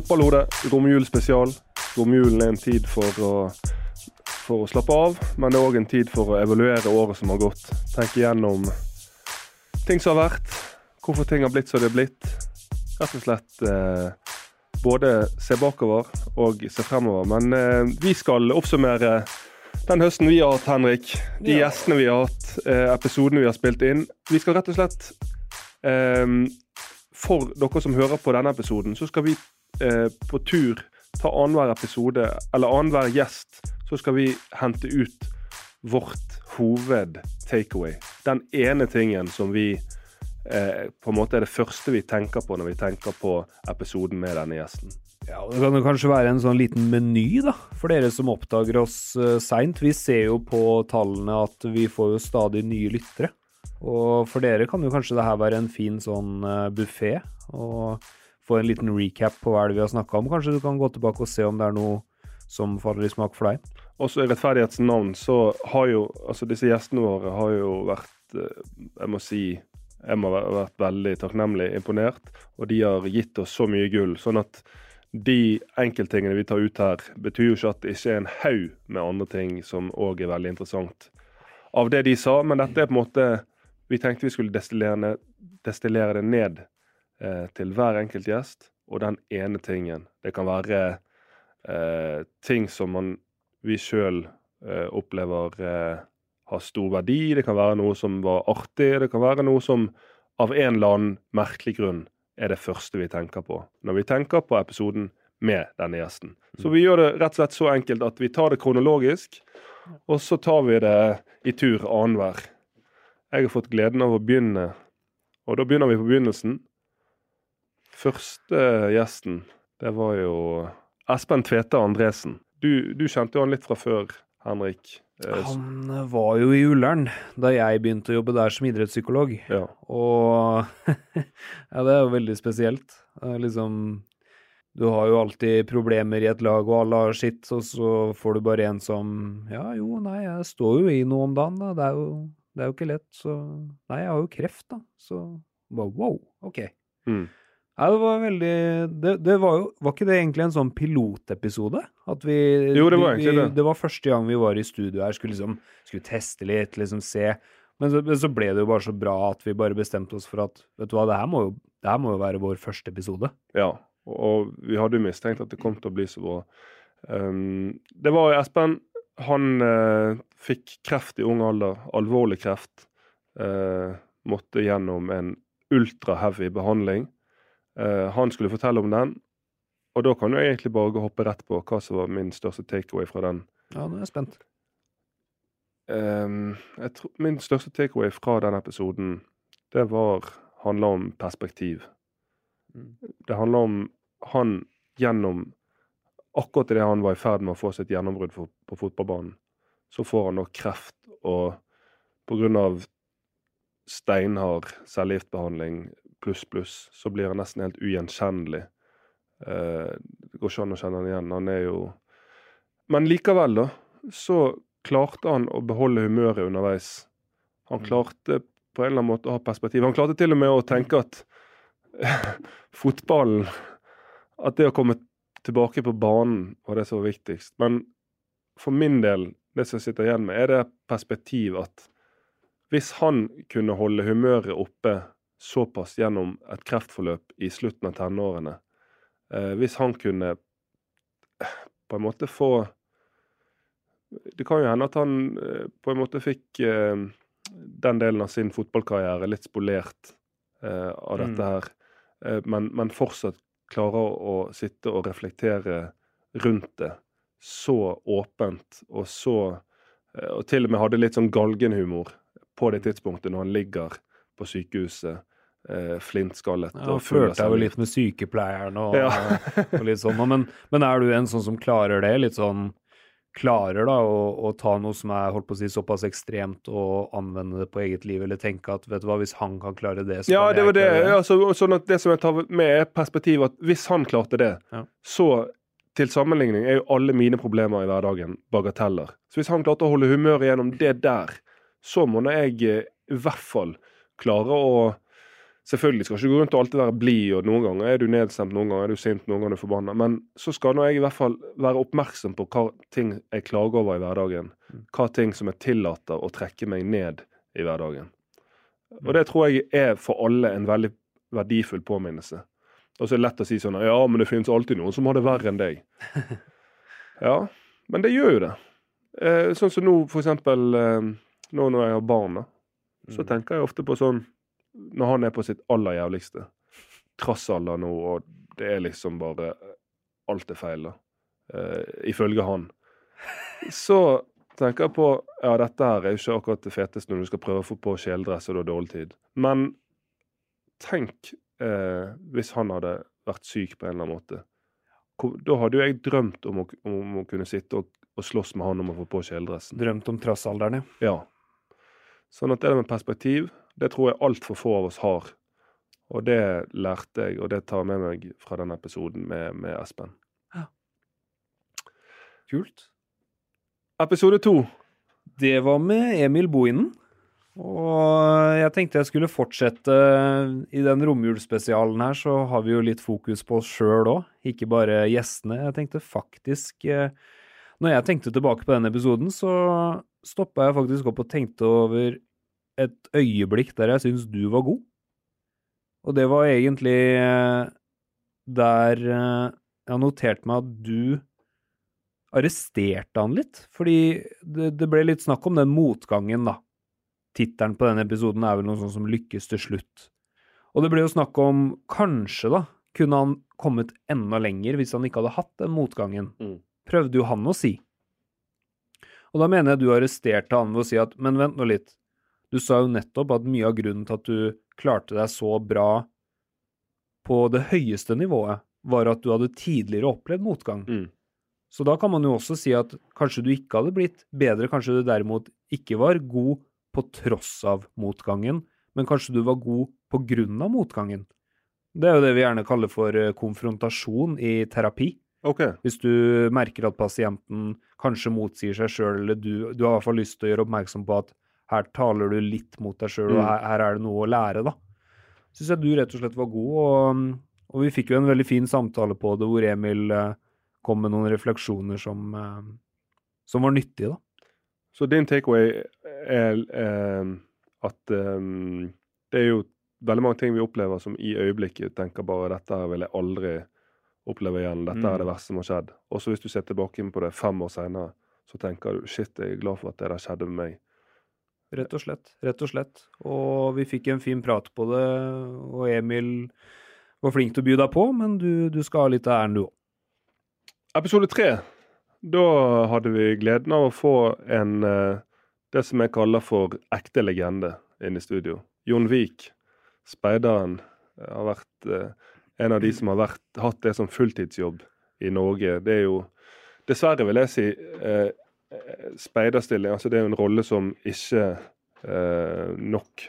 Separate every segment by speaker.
Speaker 1: Fotballhode, romjulspesial. Romjulen er en tid for å, for å slappe av, men det er òg en tid for å evaluere året som har gått. Tenke igjennom ting som har vært, hvorfor ting har blitt som det har blitt. Rett og slett eh, både se bakover og se fremover. Men eh, vi skal oppsummere den høsten vi har hatt, Henrik. De
Speaker 2: Ja.
Speaker 1: gjestene vi har hatt, eh, episodene vi har spilt inn. Vi skal rett og slett eh, For dere som hører på denne episoden, så skal vi på tur ta annenhver episode, eller annenhver gjest, så skal vi hente ut vårt hoved-takeaway. Den ene tingen som vi eh, på en måte er det første vi tenker på når vi tenker på episoden med denne gjesten.
Speaker 2: Ja, Det kan jo kanskje være en sånn liten meny, da, for dere som oppdager oss uh, seint. Vi ser jo på tallene at vi får jo stadig nye lyttere. Og for dere kan jo kanskje det her være en fin sånn uh, buffé, og få en liten recap på hva det vi har snakka om. Kanskje du kan gå tilbake og se om det er noe som faller i smak for deg.
Speaker 1: Også i rettferdighets navn så har jo altså disse gjestene våre har jo vært eh, Jeg må si jeg må ha vært veldig takknemlig imponert, og de har gitt oss så mye gull. Sånn at de enkelttingene vi tar ut her, betyr jo ikke at det ikke er en haug med andre ting som òg er veldig interessant av det de sa, men dette er på en måte Vi tenkte vi skulle destillere, destillere det ned eh, til hver enkelt gjest, og den ene tingen. Det kan være eh, ting som man, vi sjøl eh, opplever eh, har stor verdi. Det kan være noe som var artig. Det kan være noe som av en eller annen merkelig grunn er det første vi tenker på når vi tenker på episoden med denne gjesten. Så vi gjør det rett og slett så enkelt at vi tar det kronologisk, og så tar vi det i tur annenhver. Jeg har fått gleden av å begynne, og da begynner vi på begynnelsen. Første gjesten, det var jo Espen Tvete Andresen. Du, du kjente jo han litt fra før, Henrik. Eh,
Speaker 2: Han var jo i Ullern da jeg begynte å jobbe der som idrettspsykolog.
Speaker 1: Ja.
Speaker 2: Og ja, det er jo veldig spesielt. Liksom Du har jo alltid problemer i et lag, og alle har sitt, og så får du bare en som Ja, jo, nei, jeg står jo i noe om dagen, da. Det er jo, det er jo ikke lett, så Nei, jeg har jo kreft, da. Så wow, OK.
Speaker 1: Mm.
Speaker 2: Det var veldig det, det var jo Var ikke det egentlig en sånn pilotepisode? At vi
Speaker 1: Jo, det var
Speaker 2: vi,
Speaker 1: egentlig
Speaker 2: vi,
Speaker 1: det.
Speaker 2: Det var første gang vi var i studio her, skulle liksom skulle teste litt, liksom se. Men så, men så ble det jo bare så bra at vi bare bestemte oss for at vet du hva, det her må jo, det her må jo være vår første episode.
Speaker 1: Ja, og, og vi hadde jo mistenkt at det kom til å bli så bra. Um, det var Espen. Han eh, fikk kreft i ung alder, alvorlig kreft. Eh, måtte gjennom en ultra-heavy behandling. Eh, han skulle fortelle om den, og da kan du egentlig bare hoppe rett på hva som var min største takeaway fra den.
Speaker 2: Ja, nå er jeg spent.
Speaker 1: Um, jeg tror, min største takeaway fra den episoden, det var handla om perspektiv.
Speaker 2: Mm.
Speaker 1: Det handla om han gjennom Akkurat idet han var i ferd med å få sitt gjennombrudd på fotballbanen, så får han nok kreft, og på grunn av steinhard cellegiftbehandling pluss, pluss, så blir han nesten helt ugjenkjennelig. Eh, det går ikke an å kjenne han igjen. Han er jo Men likevel, da, så klarte han å beholde humøret underveis. Han klarte på en eller annen måte å ha perspektiv. Han klarte til og med å tenke at fotballen At det å komme tilbake på banen var det som var viktigst. Men for min del, det som jeg sitter igjen med, er det perspektiv at hvis han kunne holde humøret oppe såpass gjennom et kreftforløp i slutten av tenårene, eh, hvis han kunne på en måte få Det kan jo hende at han eh, på en måte fikk eh, den delen av sin fotballkarriere litt spolert eh, av
Speaker 2: Mm.
Speaker 1: dette her, eh, men, men fortsatt klarer å sitte og reflektere rundt det så åpent og så Og til og med hadde litt sånn galgenhumor på det tidspunktet når han ligger på sykehuset, eh, flintskallet
Speaker 2: Ja,
Speaker 1: og følte
Speaker 2: jeg jo litt med sykepleieren og,
Speaker 1: Ja.
Speaker 2: og litt sånn. Men, men er du en sånn som klarer det? Litt sånn klarer da å, å ta noe som er holdt på å si såpass ekstremt og anvende det på eget liv, eller tenke at vet du hva, hvis han kan klare det, så
Speaker 1: Ja,
Speaker 2: kan
Speaker 1: det
Speaker 2: jeg
Speaker 1: var det.
Speaker 2: klare det.
Speaker 1: Ja, så, sånn at det som jeg tar med, er perspektivet at hvis han klarte det,
Speaker 2: Ja.
Speaker 1: så til sammenligning er jo alle mine problemer i hverdagen bagateller. Så hvis han klarte å holde humøret gjennom det der, så må nå jeg eh, i hvert fall klare å Selvfølgelig skal ikke gå rundt og alltid være blid, og noen ganger er du nedstemt, noen ganger er du sint, noen ganger er du forbanna. Men så skal nå jeg i hvert fall være oppmerksom på hva ting jeg klager over i hverdagen. Hva ting som jeg tillater å trekke meg ned i hverdagen. Og det tror jeg er for alle en veldig verdifull påminnelse. Og så er det lett å si sånn Ja, men det finnes alltid noen som har det verre enn deg. Ja, men det gjør jo det. Eh, sånn som nå, for eksempel eh, nå når jeg har barn, så
Speaker 2: Mm.
Speaker 1: tenker jeg ofte på sånn Når han er på sitt aller jævligste, trassalder nå, og det er liksom bare Alt er feil, da. Uh, ifølge han. Så tenker jeg på Ja, dette her er jo ikke akkurat det feteste når du skal prøve å få på kjeledress og du har dårlig tid. Men tenk uh, hvis han hadde vært syk på en eller annen måte. Da hadde jo jeg drømt om å, om å kunne sitte og, og slåss med han om å få på kjeledressen.
Speaker 2: Drømt om trassalderen, ja.
Speaker 1: Sånn at det der med perspektiv, det tror jeg altfor få av oss har. Og det lærte jeg, og det tar jeg med meg fra den episoden med, med Espen.
Speaker 2: Kult.
Speaker 1: Episode to.
Speaker 2: Det var med Emil Bohinen. Og jeg tenkte jeg skulle fortsette I den romjulsspesialen her, så har vi jo litt fokus på oss sjøl òg, ikke bare gjestene. Jeg tenkte faktisk eh, Når jeg tenkte tilbake på den episoden, så stoppa jeg faktisk opp og tenkte over et øyeblikk der jeg syns du var god. Og det var egentlig eh, der eh, jeg noterte meg at du arresterte han litt, fordi det, det ble litt snakk om den motgangen, da. Tittelen på denne episoden er vel noe sånt som 'Lykkes til slutt'. Og det ble jo snakk om kanskje, da, kunne han kommet enda lenger hvis han ikke hadde hatt den motgangen.
Speaker 1: Mm.
Speaker 2: Prøvde jo han å si. Og da mener jeg du arresterte han ved å si at men vent nå litt, du sa jo nettopp at mye av grunnen til at du klarte deg så bra på det høyeste nivået, var at du hadde tidligere opplevd motgang.
Speaker 1: Mm.
Speaker 2: Så da kan man jo også si at kanskje du ikke hadde blitt bedre, kanskje du derimot ikke var god på tross av motgangen, men kanskje du var god på grunn av motgangen. Det er jo det vi gjerne kaller for eh, konfrontasjon i terapi.
Speaker 1: Okay.
Speaker 2: Hvis du merker at pasienten kanskje motsier seg sjøl, eller du, du har i hvert fall lyst til å gjøre oppmerksom på at her taler du litt mot deg sjøl, og
Speaker 1: Mm.
Speaker 2: her, her er det noe å lære, da. Syns jeg du rett og slett var god, og, og vi fikk jo en veldig fin samtale på det, hvor Emil eh, kom med noen refleksjoner som, eh, som var nyttige, da.
Speaker 1: Så din takeaway er eh, at eh, det er jo veldig mange ting vi opplever som i øyeblikket tenker bare dette her vil jeg aldri oppleve igjen. Dette er det
Speaker 2: Mm.
Speaker 1: verste som har skjedd. Og så hvis du ser tilbake på det fem år seinere, så tenker du shit, jeg er glad for at det der skjedde med meg.
Speaker 2: Rett og slett. Rett og slett. Og vi fikk en fin prat på det, og Emil var flink til å by deg på, men du, du skal ha litt av æren, du òg.
Speaker 1: Episode tre. Da hadde vi gleden av å få en eh, det som jeg kaller for ekte legende inn i studio. Jon Vik, speideren, eh, har vært eh, en av de som har vært, hatt det som fulltidsjobb i Norge. Det er jo dessverre, vil jeg si, speiderstilling. Altså det er jo en rolle som ikke eh, nok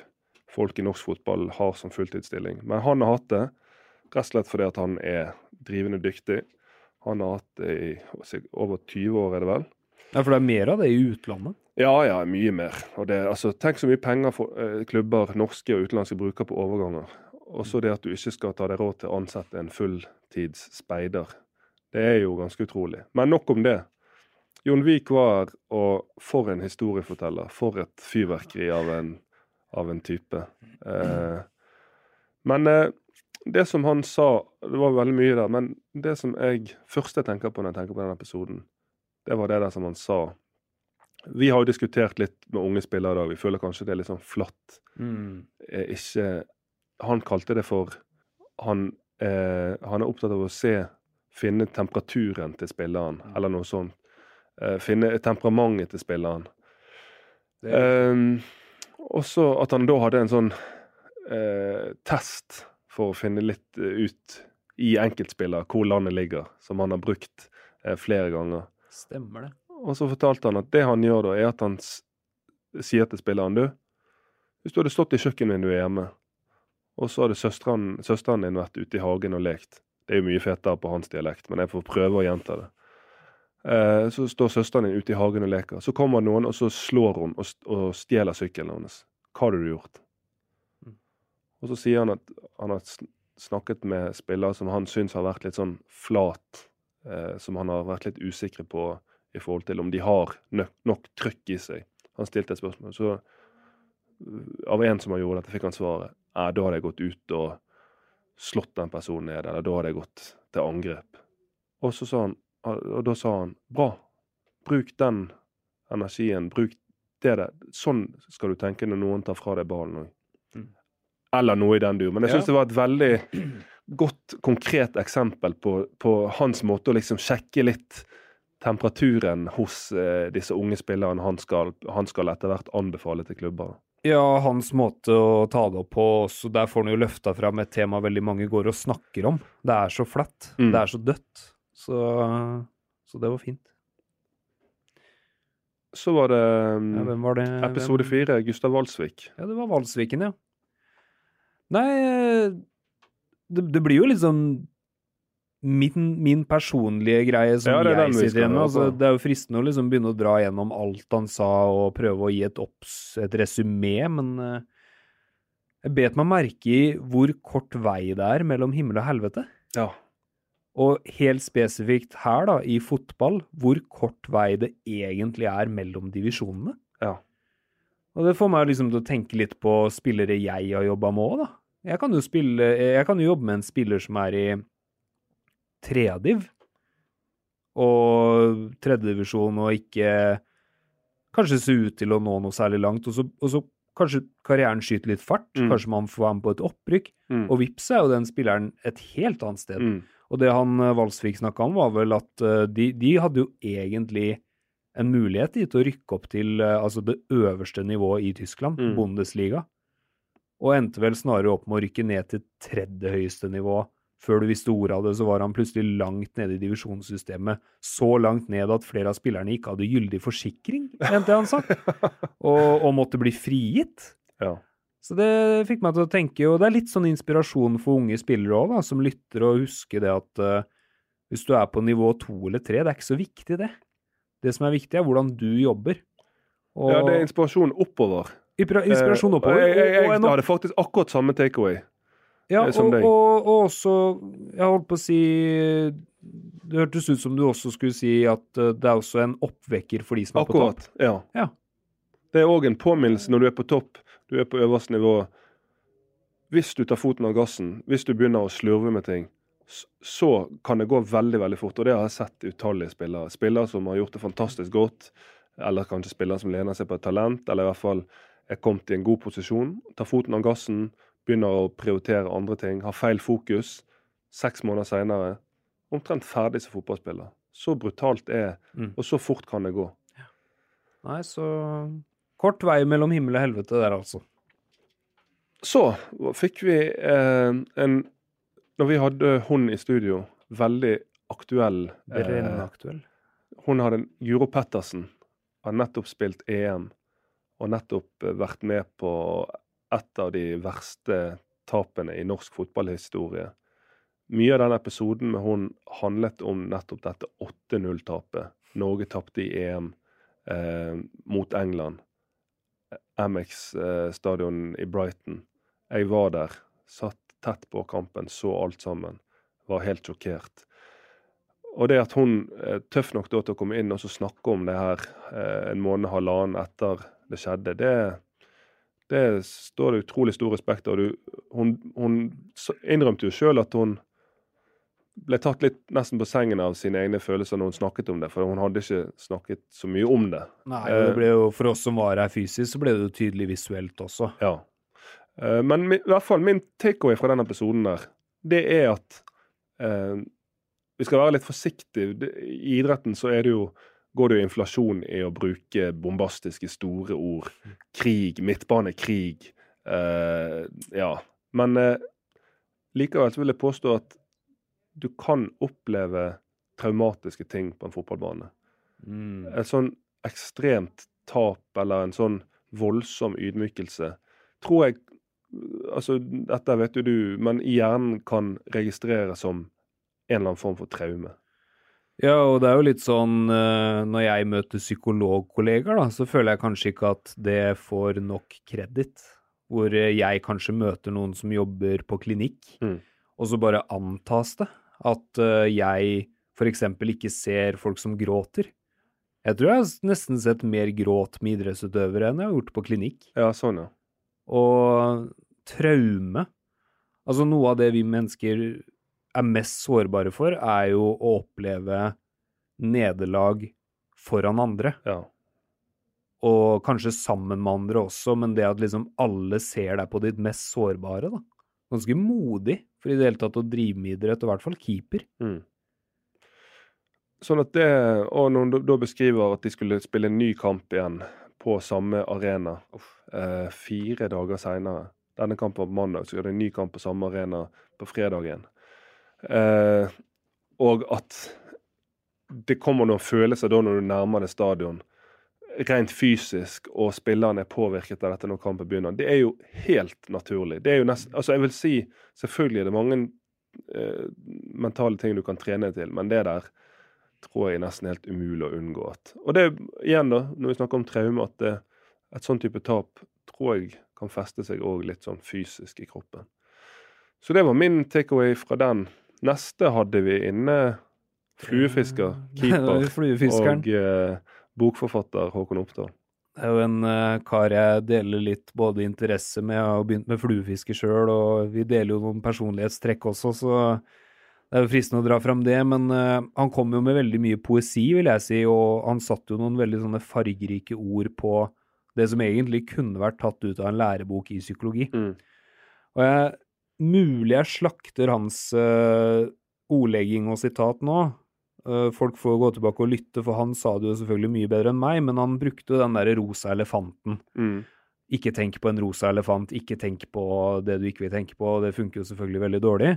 Speaker 1: folk i norsk fotball har som fulltidsstilling. Men han har hatt det rett og slett fordi at han er drivende dyktig. Han har hatt det i over 20 år, er det vel?
Speaker 2: Ja, for det er mer av det i utlandet.
Speaker 1: Ja, ja, mye mer. Og det, altså, tenk så mye penger for, eh, klubber, norske og utenlandske, bruker på overganger. Og så det at du ikke skal ta deg råd til å ansette en fulltids speider. Det er jo ganske utrolig. Men nok om det. Jon Vik var og for en historieforteller. For et fyrverkeri av en, av en type. Eh, men eh, det som han sa, det var veldig mye der, men det som jeg først jeg tenker på når jeg tenker på den episoden, det var det der som han sa. Vi har jo diskutert litt med unge spillere i dag. Vi føler kanskje det er litt sånn flatt. Er ikke Han kalte det for Han, eh, han er opptatt av å se Finne temperaturen til spilleren, eller noe sånt. Eh, finne temperamentet til spilleren. Um, og så at han da hadde en sånn uh, test for å finne litt eh, ut i enkeltspiller hvor landet ligger, som han har brukt uh, flere ganger.
Speaker 2: stemmer det.
Speaker 1: Og så fortalte han at det han gjør da, er at han sier til spilleren du, hvis du hadde stått i kjøkkenvinduet hjemme, og så hadde søsteren, søsteren din vært ute i hagen og lekt Det er jo mye fetere på hans dialekt, men jeg får prøve å gjenta det. Eh, så står søsteren din ute i hagen og leker. Så kommer noen, og så slår hun og, stjeler sykkelen hennes. Hva hadde du gjort?
Speaker 2: Mm.
Speaker 1: Og så sier han at han har snakket med spillere som han syns har vært litt sånn flat, eh, som han har vært litt usikre på i forhold til om de har nok, trykk trøkk i seg. Han stilte et spørsmål, så av en som har gjort dette, fikk han svaret ja, da hadde jeg gått ut og slått den personen ned, eller da hadde jeg gått til angrep. Og, så sa han, og da sa han bra, bruk den energien, bruk det der. Sånn skal du tenke når noen tar fra deg ballen òg. Mm. Eller noe i den dur. Men jeg syns det var et veldig godt, konkret eksempel på, på, hans måte å liksom sjekke litt temperaturen hos eh, disse unge spillerne han skal, han skal etter hvert anbefale til klubber.
Speaker 2: Ja, hans måte å ta det opp på også, Der får han jo løfta fram et tema veldig mange går og snakker om. Det er så flatt. Mm. Det er så dødt. Så, så, det var fint.
Speaker 1: Så var det, ja, hvem var det episode fire, Gustav Valsvik.
Speaker 2: Ja, det var Valsviken, ja. Nei, det, det blir jo liksom min, min, personlige greie som ja, jeg sitter igjen med. Altså, det er jo fristende å liksom begynne å dra gjennom alt han sa og prøve å gi et, opps, et resymé, men uh, jeg bet meg merke i hvor kort vei det er mellom himmel og helvete.
Speaker 1: Ja.
Speaker 2: Og helt spesifikt her, da, i fotball, hvor kort vei det egentlig er mellom divisjonene.
Speaker 1: Ja.
Speaker 2: Og det får meg liksom til å tenke litt på spillere jeg har jobba med òg, da. Jeg kan, jo spille, jeg kan jo jobbe med en spiller som er i trediv og tredjedivisjon og ikke kanskje se ut til å nå noe særlig langt, og så, og så kanskje karrieren skyter litt fart, mm. kanskje man får være med på et opprykk, mm. og vips er jo den spilleren et helt annet sted. Mm. Og det han Valsvik eh, snakka om, var vel at uh, de, de, hadde jo egentlig en mulighet til å rykke opp til uh, altså det øverste nivået i Tyskland, mm. Bundesliga, og endte vel snarere opp med å rykke ned til tredje høyeste nivå før du visste ordet av det, så var han plutselig langt nede i divisjonssystemet. Så langt ned at flere av spillerne ikke hadde gyldig forsikring, mente han sa. Og, og, måtte bli frigitt.
Speaker 1: Ja.
Speaker 2: Så det fikk meg til å tenke, og det er litt sånn inspirasjon for unge spillere òg, som lytter og husker det at uh, hvis du er på nivå to eller tre, det er ikke så viktig, det. Det som er viktig, er hvordan du jobber.
Speaker 1: Og... Ja, det er inspirasjon oppover.
Speaker 2: Inspirasjon oppover.
Speaker 1: Eh, jeg, jeg, jeg, hadde faktisk akkurat samme takeaway.
Speaker 2: Ja, og, og, og, også Jeg holdt på å si Det hørtes ut som du også skulle si at eh, det er også en oppvekker for de som er
Speaker 1: Akkurat,
Speaker 2: på topp.
Speaker 1: Ja.
Speaker 2: ja.
Speaker 1: Det er òg en påminnelse når du er på topp, du er på øverste nivå. Hvis du tar foten av gassen, hvis du begynner å slurve med ting, så kan det gå veldig veldig fort. Og det har jeg sett utallige spillere. Spillere som har gjort det fantastisk godt, eller kanskje spillere som lener seg på et talent, eller i hvert fall er kommet i en god posisjon. Tar foten av gassen, begynner å prioritere andre ting, har feil fokus. Seks måneder seinere omtrent ferdig som fotballspiller. Så brutalt er mm. og så fort kan det gå. Ja.
Speaker 2: Nei, så kort vei mellom himmel og helvete der, altså.
Speaker 1: Så fikk vi eh, en Når vi hadde hun i studio, veldig aktuell
Speaker 2: eh, aktuell.
Speaker 1: Hun hadde Juro Pettersen. Har nettopp spilt EM og nettopp vært med på et av de verste tapene i norsk fotballhistorie. Mye av denne episoden med hun handlet om nettopp dette 8-0-tapet. Norge tapte i EM eh, mot England. Amex stadion i Brighton. Jeg var der, satt tett på kampen, så alt sammen. Var helt sjokkert. Og det at hun tøff nok da til å komme inn og snakke om det her eh, en måned, halvannen etter det skjedde, det, det står det utrolig stor respekt av. Hun, hun, innrømte jo sjøl at hun ble tatt litt nesten på sengen av sine egne følelser når hun snakket om det, for hun hadde ikke snakket så mye om det.
Speaker 2: Nei, det ble jo, For oss som var her fysisk, så ble det jo tydelig visuelt også.
Speaker 1: Ja. Eh, men i hvert fall min takeaway fra den episoden der, det er at eh, vi skal være litt forsiktige. I idretten så er det jo går det jo inflasjon i å bruke bombastiske, store ord. Krig, midtbanekrig. Eh, ja. Men eh, likevel så vil jeg påstå at du kan oppleve traumatiske ting på en fotballbane. Mm. Et sånn ekstremt tap eller en sånn voldsom ydmykelse tror jeg Altså, dette vet jo du, men hjernen kan registrere som en eller annen form for traume.
Speaker 2: Ja, og det er jo litt sånn uh, når jeg møter psykologkollegaer, da, så føler jeg kanskje ikke at det får nok kreditt. hvor eh, jeg kanskje møter noen som jobber på klinikk,
Speaker 1: Mm.
Speaker 2: og så bare antas det at eh, jeg f.eks. ikke ser folk som gråter. Jeg tror jeg har nesten sett mer gråt med idrettsutøvere enn jeg har gjort på klinikk.
Speaker 1: Ja, sånn, ja.
Speaker 2: Og traume Altså, noe av det vi mennesker er mest sårbare for, er jo å oppleve nederlag foran andre.
Speaker 1: ja.
Speaker 2: Og kanskje sammen med andre også, men det at liksom alle ser deg på ditt mest sårbare, da. Ganske modig for i det hele tatt å drive med idrett, og i hvert fall keeper.
Speaker 1: Mm. Sånn at det Og når hun da beskriver at de skulle spille en ny kamp igjen på samme arena eh, fire dager seinere Denne kampen var på mandag, så er det en ny kamp på samme arena på fredag igjen. Eh, og at det kommer noen følelser da når du nærmer deg stadion, rent fysisk, og spillerne er påvirket av dette når kampen begynner. Det er jo helt naturlig. Det er jo nesten, altså jeg vil si, Selvfølgelig er det mange eh, mentale ting du kan trene til, men det der tror jeg er nesten helt umulig å unngå. At, og det igjen, da, når vi snakker om traume, at det, et sånn type tap tror jeg kan feste seg òg litt sånn fysisk i kroppen. Så det var min takeaway fra den. Neste hadde vi inne fluefisker, keeper og eh, bokforfatter Håkon Oppdal.
Speaker 2: Det er jo en uh, kar jeg deler litt både interesse med. Jeg har begynt med fluefiske sjøl, og vi deler jo noen personlighetstrekk også, så det er jo fristende å dra fram det. Men uh, han kom jo med veldig mye poesi, vil jeg si, og han satte jo noen veldig sånne fargerike ord på det som egentlig kunne vært tatt ut av en lærebok i psykologi.
Speaker 1: Mm.
Speaker 2: Og jeg, mulig jeg slakter hans uh, ordlegging og sitat nå. Eh, folk får gå tilbake og lytte, for han sa det jo selvfølgelig mye bedre enn meg, men han brukte den derre rosa elefanten.
Speaker 1: Mm.
Speaker 2: Ikke tenk på en rosa elefant, ikke tenk på det du ikke vil tenke på, det funker jo selvfølgelig veldig dårlig.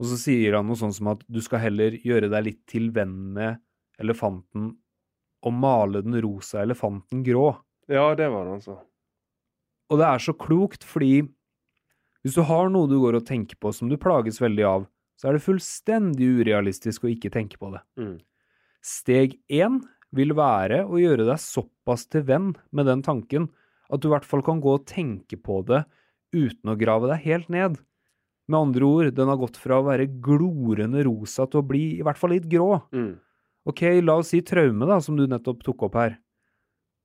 Speaker 2: Og så sier han noe sånn som at du skal heller gjøre deg litt til venn med elefanten og male den rosa elefanten grå.
Speaker 1: Ja, det var det, altså.
Speaker 2: Og det er så klokt, fordi hvis du har noe du går og tenker på som du plages veldig av, så er det fullstendig urealistisk å ikke tenke på det.
Speaker 1: Mm.
Speaker 2: Steg én vil være å gjøre deg såpass til venn med den tanken at du i hvert fall kan gå og tenke på det uten å grave deg helt ned. Med andre ord, den har gått fra å være glorende rosa til å bli i hvert fall litt grå.
Speaker 1: Mm.
Speaker 2: Ok, la oss si traume, da, som du nettopp tok opp her.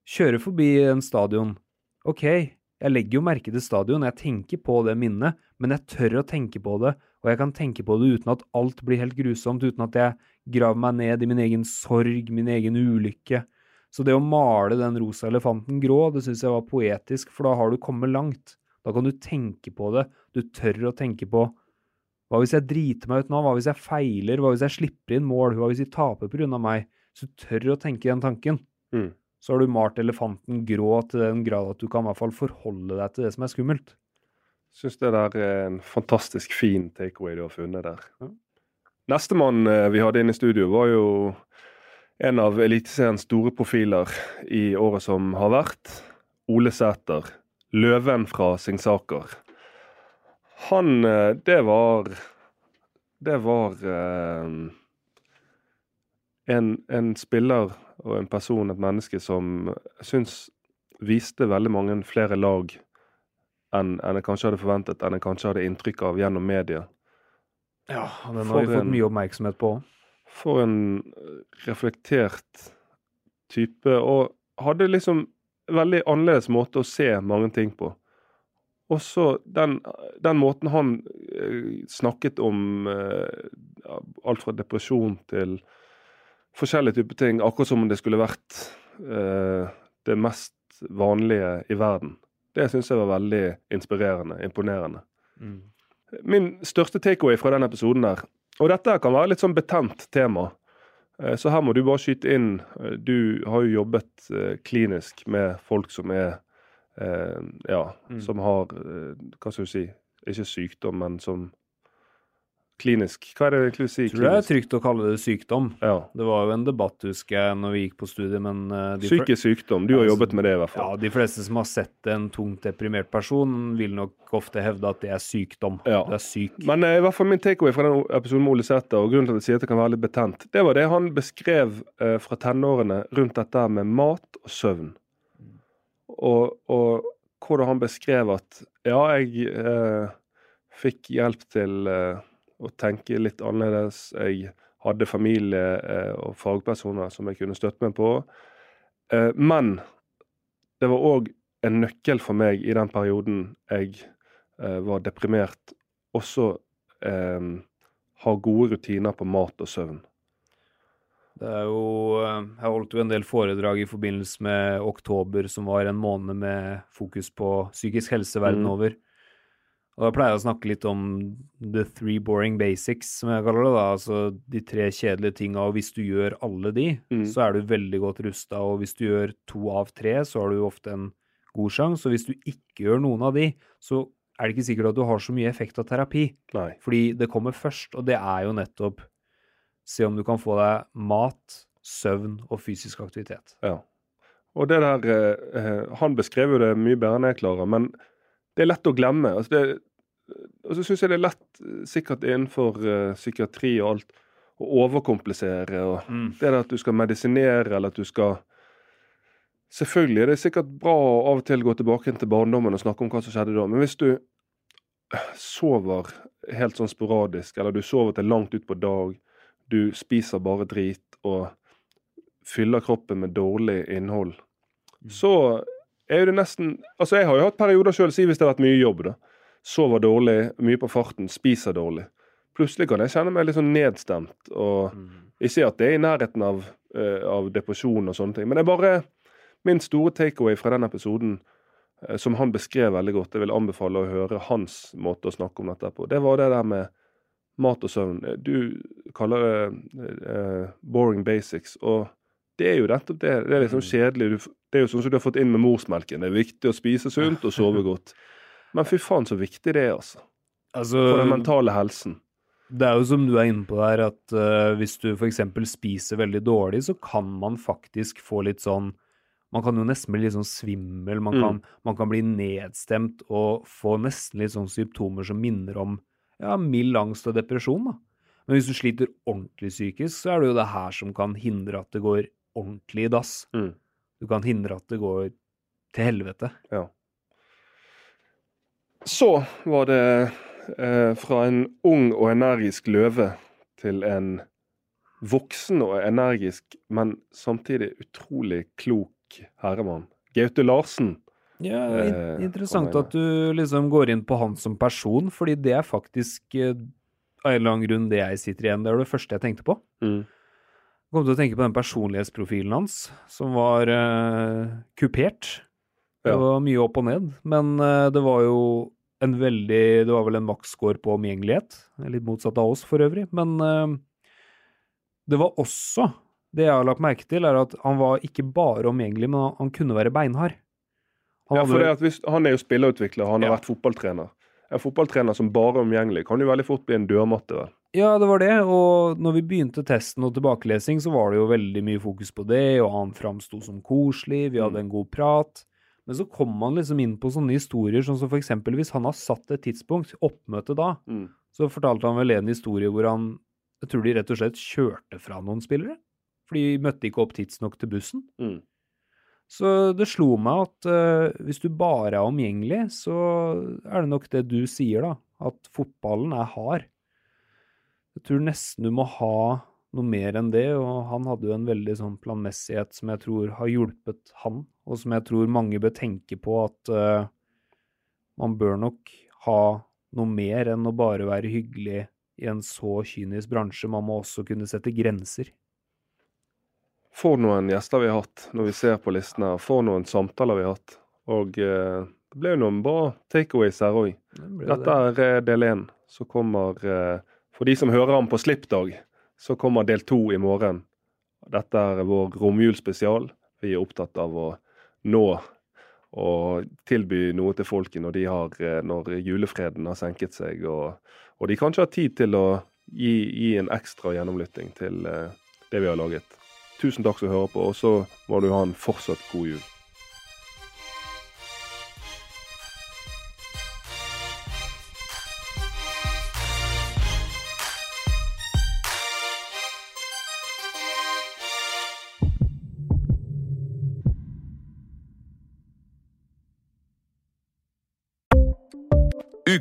Speaker 2: Kjøre forbi en stadion. Ok, jeg legger jo merke til stadion, jeg tenker på det minnet, men jeg tør å tenke på det, og jeg kan tenke på det uten at alt blir helt grusomt, uten at jeg graver meg ned i min egen sorg, min egen ulykke. Så det å male den rosa elefanten grå, det syns jeg var poetisk, for da har du kommet langt. Da kan du tenke på det, du tør å tenke på hva hvis jeg driter meg ut nå, hva hvis jeg feiler, hva hvis jeg slipper inn mål, hva hvis de taper av meg? Så du tør å tenke den tanken.
Speaker 1: Mm.
Speaker 2: Så har du malt elefanten grå til den grad at du kan i hvert fall forholde deg til det som er skummelt.
Speaker 1: Jeg Syns det der er en fantastisk fin takeaway du har funnet der.
Speaker 2: Ja.
Speaker 1: Nestemann eh, vi hadde inne i studio, var jo en av Eliteseriens store profiler i året som har vært. Ole Sæter. Løven fra Singsaker. Han eh, Det var Det var eh, en, en spiller og en person, et menneske, som jeg syns viste veldig mange flere lag enn enn jeg kanskje hadde forventet, enn jeg kanskje hadde inntrykk av gjennom media.
Speaker 2: Ja, den har vi fått mye oppmerksomhet på.
Speaker 1: For en eh, reflektert type, og hadde liksom veldig annerledes måte å se mange ting på. Også den, den måten han eh, snakket om eh, alt fra depresjon til forskjellige typer ting, akkurat som om det skulle vært eh, det mest vanlige i verden. Det syns jeg var veldig inspirerende, imponerende. Min største takeaway fra den episoden der, og dette kan være litt sånn betent tema, eh, så her må du bare skyte inn. Eh, Du har jo jobbet eh, klinisk med folk som er Ja,
Speaker 2: Mm.
Speaker 1: som har Hva skal du si? Ikke sykdom, men som klinisk. Hva er det egentlig du sier?
Speaker 2: Tror det er trygt å kalle det sykdom.
Speaker 1: Ja.
Speaker 2: Det var jo en debatt, husker jeg, når vi gikk på studiet, men eh,
Speaker 1: Psykisk sykdom. Du har
Speaker 2: Altså,
Speaker 1: jobbet med det, i hvert fall.
Speaker 2: ja, de fleste som har sett en tungt deprimert person, vil nok ofte hevde at det er sykdom.
Speaker 1: Ja.
Speaker 2: Det er syk.
Speaker 1: Men eh, i hvert fall min takeaway fra den episoden med Ole Sæther, og grunnen til at jeg sier at det kan være litt betent, det var det han beskrev uh, fra tenårene rundt dette med mat og søvn. Og, og hvordan han beskrev at ja, jeg uh, fikk hjelp til eh, å tenke litt annerledes. Jeg hadde familie eh, og fagpersoner som jeg kunne støtte meg på. Eh, men det var òg en nøkkel for meg i den perioden jeg eh, var deprimert, også eh, ha gode rutiner på mat og søvn.
Speaker 2: Det er jo Jeg holdt jo en del foredrag i forbindelse med oktober, som var en måned med fokus på psykisk helse verden
Speaker 1: Mm.
Speaker 2: over. Og da pleier jeg å snakke litt om the three boring basics, som jeg kaller det. da, Altså de tre kjedelige tinga, og hvis du gjør alle de,
Speaker 1: Mm.
Speaker 2: så er du veldig godt rusta. Og hvis du gjør to av tre, så har du ofte en god sjanse. Og hvis du ikke gjør noen av de, så er det ikke sikkert at du har så mye effekt av terapi.
Speaker 1: Nei.
Speaker 2: Fordi det kommer først, og det er jo nettopp se om du kan få deg mat, søvn og fysisk aktivitet.
Speaker 1: Ja. Og det der eh, eh, Han beskrev jo det mye bedre enn jeg klarer, men det er lett å glemme. Altså det, og så syns jeg det er lett, eh, sikkert innenfor uh, psykiatri og alt, å overkomplisere. og Det der at du skal medisinere, eller at du skal Selvfølgelig er det sikkert bra å av og til gå tilbake til barndommen og snakke om hva som skjedde da, men hvis du sover helt sånn sporadisk, eller du sover til langt utpå dag, du spiser bare drit og fyller kroppen med dårlig innhold, så er jo det nesten Altså, jeg har jo hatt perioder sjøl, si hvis det har vært mye jobb, da. Sover dårlig, mye på farten, spiser dårlig. Plutselig kan jeg kjenne meg litt sånn nedstemt og ikke at det er i nærheten av, eh, av depresjon og sånne ting, men det er bare min store takeaway fra den episoden, eh, som han beskrev veldig godt, jeg vil anbefale å høre hans måte å snakke om dette på, det var det der med mat og søvn. Du kaller det eh, boring basics, og det er jo nettopp det. Det er liksom kjedelig. Det er jo sånn som du har fått inn med morsmelken. Det er viktig å spise sunt og sove godt. Men fy faen, så viktig det er, altså.
Speaker 2: Altså,
Speaker 1: For den mentale helsen.
Speaker 2: det er jo som du er inne på der, at uh, hvis du f.eks. spiser veldig dårlig, så kan man faktisk få litt sånn Man kan jo nesten bli litt sånn svimmel, man,
Speaker 1: Mm.
Speaker 2: kan, man kan bli nedstemt og få nesten litt sånn symptomer som minner om ja, mild angst og depresjon, da. Men hvis du sliter ordentlig psykisk, så er det jo det her som kan hindre at det går ordentlig i dass.
Speaker 1: Mm.
Speaker 2: Du kan hindre at det går til helvete.
Speaker 1: Ja. Så var det eh, fra en ung og energisk løve til en voksen og energisk, men samtidig utrolig klok herremann. Gaute Larsen.
Speaker 2: Ja,
Speaker 1: Eh,
Speaker 2: in interessant at du liksom går inn på han som person, fordi det er faktisk eh, av en eller annen grunn det jeg sitter igjen. Det var det første jeg tenkte på.
Speaker 1: Mm.
Speaker 2: Jeg kom til å tenke på den personlighetsprofilen hans, som var eh, kupert. Det var mye opp og ned, men eh, det var jo en veldig Det var vel en maksscore på omgjengelighet. Litt motsatt av oss for øvrig. Men eh, det var også Det jeg har lagt merke til, er at han var ikke bare omgjengelig, men han, kunne være beinhard. Han
Speaker 1: Ja, for det at hvis, Han er jo spillerutvikler, han har
Speaker 2: Ja.
Speaker 1: vært fotballtrener. En fotballtrener som bare er omgjengelig, kan jo veldig fort bli en dørmatte. vel?
Speaker 2: Ja, det var det, og når vi begynte testen og tilbakelesing, så var det jo veldig mye fokus på det, og han framsto som koselig, vi hadde en god prat. Men så kom man liksom inn på sånne historier, sånn som for eksempel hvis han har satt et tidspunkt, oppmøte da,
Speaker 1: Mm.
Speaker 2: så fortalte han vel en historie hvor han, jeg tror de rett og slett kjørte fra noen spillere, for de møtte ikke opp tidsnok til bussen.
Speaker 1: Mm.
Speaker 2: Så det slo meg at uh, hvis du bare er omgjengelig, så er det nok det du sier, da. At fotballen er hard. Jeg tror nesten du må ha noe mer enn det, og han hadde jo en veldig sånn planmessighet som jeg tror har hjulpet han, og som jeg tror mange bør tenke på at uh, man bør nok ha noe mer enn å bare være hyggelig i en så kynisk bransje. Man må også kunne sette grenser.
Speaker 1: For noen gjester vi har hatt når vi ser på listen her. For noen samtaler vi har hatt. Og eh, det ble jo noen bra takeaways her òg.
Speaker 2: Det
Speaker 1: Dette er eh, del én. Så kommer eh, For de som hører ham på slippdag, så kommer del to i morgen. Dette er vår romjulsspesial. Vi er opptatt av å nå og tilby noe til folket når, eh, når julefreden har senket seg, og, og de kanskje har tid til å gi, gi en ekstra gjennomlytting til eh, det vi har laget. Tusen takk som hører på, og så må du ha en fortsatt god jul.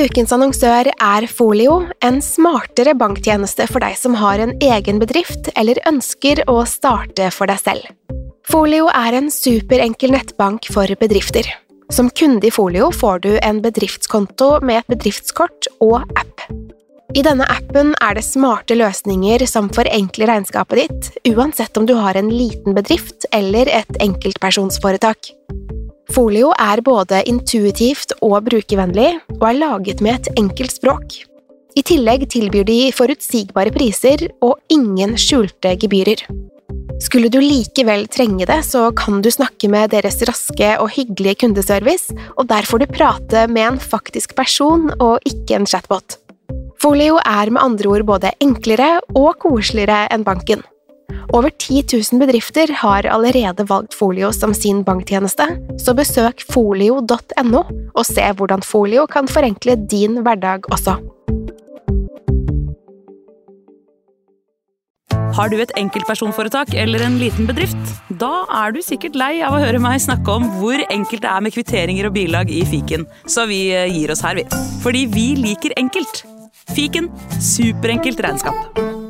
Speaker 3: Ukens annonsør er Folio, en smartere banktjeneste for deg som har en egen bedrift eller ønsker å starte for deg selv. Folio er en superenkel nettbank for bedrifter. Som kunde i Folio får du en bedriftskonto med et bedriftskort og app. I denne appen er det smarte løsninger som forenkler regnskapet ditt, uansett om du har en liten bedrift eller et enkeltpersonsforetak. Folio er både intuitivt og brukervennlig, og er laget med et enkelt språk. I tillegg tilbyr de forutsigbare priser og ingen skjulte gebyrer. Skulle du likevel trenge det, så kan du snakke med deres raske og hyggelige kundeservice, og der får du prate med en faktisk person og ikke en chatbot. Folio er med andre ord både enklere og koseligere enn banken. Over 10 000 bedrifter har allerede valgt Folio som sin banktjeneste, så besøk folio.no og se hvordan Folio kan forenkle din hverdag også.
Speaker 4: Har du et enkeltpersonforetak eller en liten bedrift? Da er du sikkert lei av å høre meg snakke om hvor enkelt det er med kvitteringer og bilag i fiken, så vi gir oss her, vi. Fordi vi liker enkelt. Fiken superenkelt regnskap.